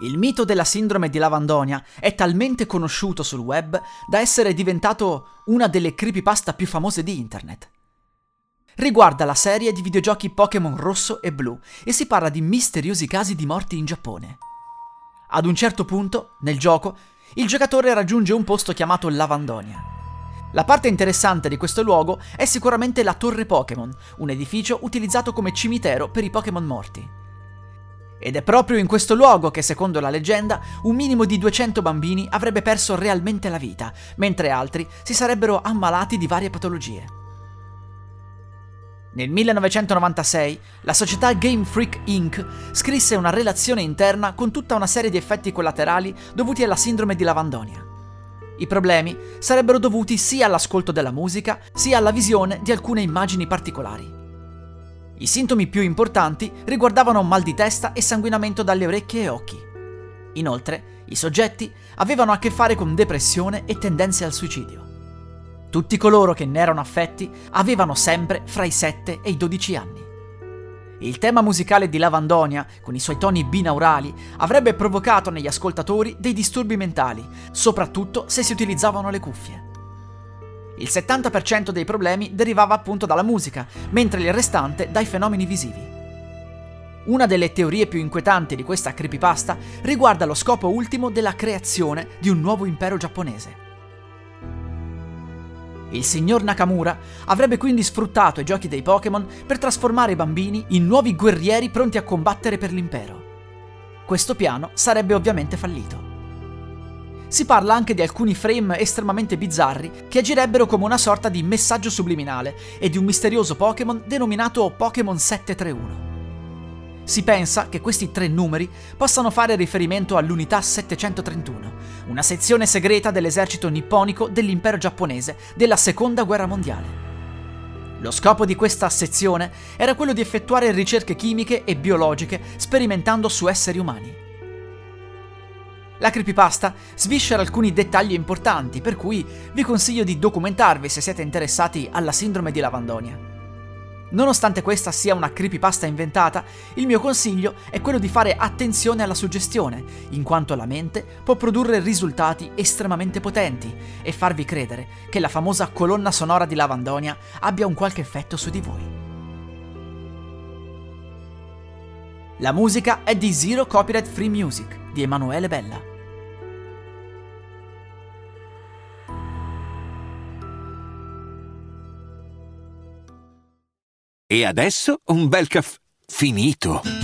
Il mito della sindrome di Lavandonia è talmente conosciuto sul web da essere diventato una delle creepypasta più famose di internet. Riguarda la serie di videogiochi Pokémon rosso e blu e si parla di misteriosi casi di morti in Giappone. Ad un certo punto, nel gioco, il giocatore raggiunge un posto chiamato Lavandonia. La parte interessante di questo luogo è sicuramente la Torre Pokémon, un edificio utilizzato come cimitero per i Pokémon morti. Ed è proprio in questo luogo che, secondo la leggenda, un minimo di 200 bambini avrebbe perso realmente la vita, mentre altri si sarebbero ammalati di varie patologie. Nel 1996 la società Game Freak Inc. scrisse una relazione interna con tutta una serie di effetti collaterali dovuti alla sindrome di Lavandonia. I problemi sarebbero dovuti sia all'ascolto della musica, sia alla visione di alcune immagini particolari. I sintomi più importanti riguardavano mal di testa e sanguinamento dalle orecchie e occhi. Inoltre, i soggetti avevano a che fare con depressione e tendenze al suicidio. Tutti coloro che ne erano affetti avevano sempre fra i 7 e i 12 anni. Il tema musicale di Lavandonia, con i suoi toni binaurali, avrebbe provocato negli ascoltatori dei disturbi mentali, soprattutto se si utilizzavano le cuffie. Il 70% dei problemi derivava appunto dalla musica, mentre il restante dai fenomeni visivi. Una delle teorie più inquietanti di questa creepypasta riguarda lo scopo ultimo della creazione di un nuovo impero giapponese. Il signor Nakamura avrebbe quindi sfruttato i giochi dei Pokémon per trasformare i bambini in nuovi guerrieri pronti a combattere per l'impero. Questo piano sarebbe ovviamente fallito si parla anche di alcuni frame estremamente bizzarri che agirebbero come una sorta di messaggio subliminale e di un misterioso Pokémon denominato Pokémon 731. Si pensa che questi tre numeri possano fare riferimento all'unità 731, una sezione segreta dell'esercito nipponico dell'impero giapponese della seconda guerra mondiale. Lo scopo di questa sezione era quello di effettuare ricerche chimiche e biologiche sperimentando su esseri umani. La creepypasta sviscera alcuni dettagli importanti, per cui vi consiglio di documentarvi se siete interessati alla sindrome di Lavandonia. Nonostante questa sia una creepypasta inventata, il mio consiglio è quello di fare attenzione alla suggestione, in quanto la mente può produrre risultati estremamente potenti e farvi credere che la famosa colonna sonora di Lavandonia abbia un qualche effetto su di voi. La musica è di Zero Copyright Free Music di Emanuele Bella. E adesso un bel caffè finito.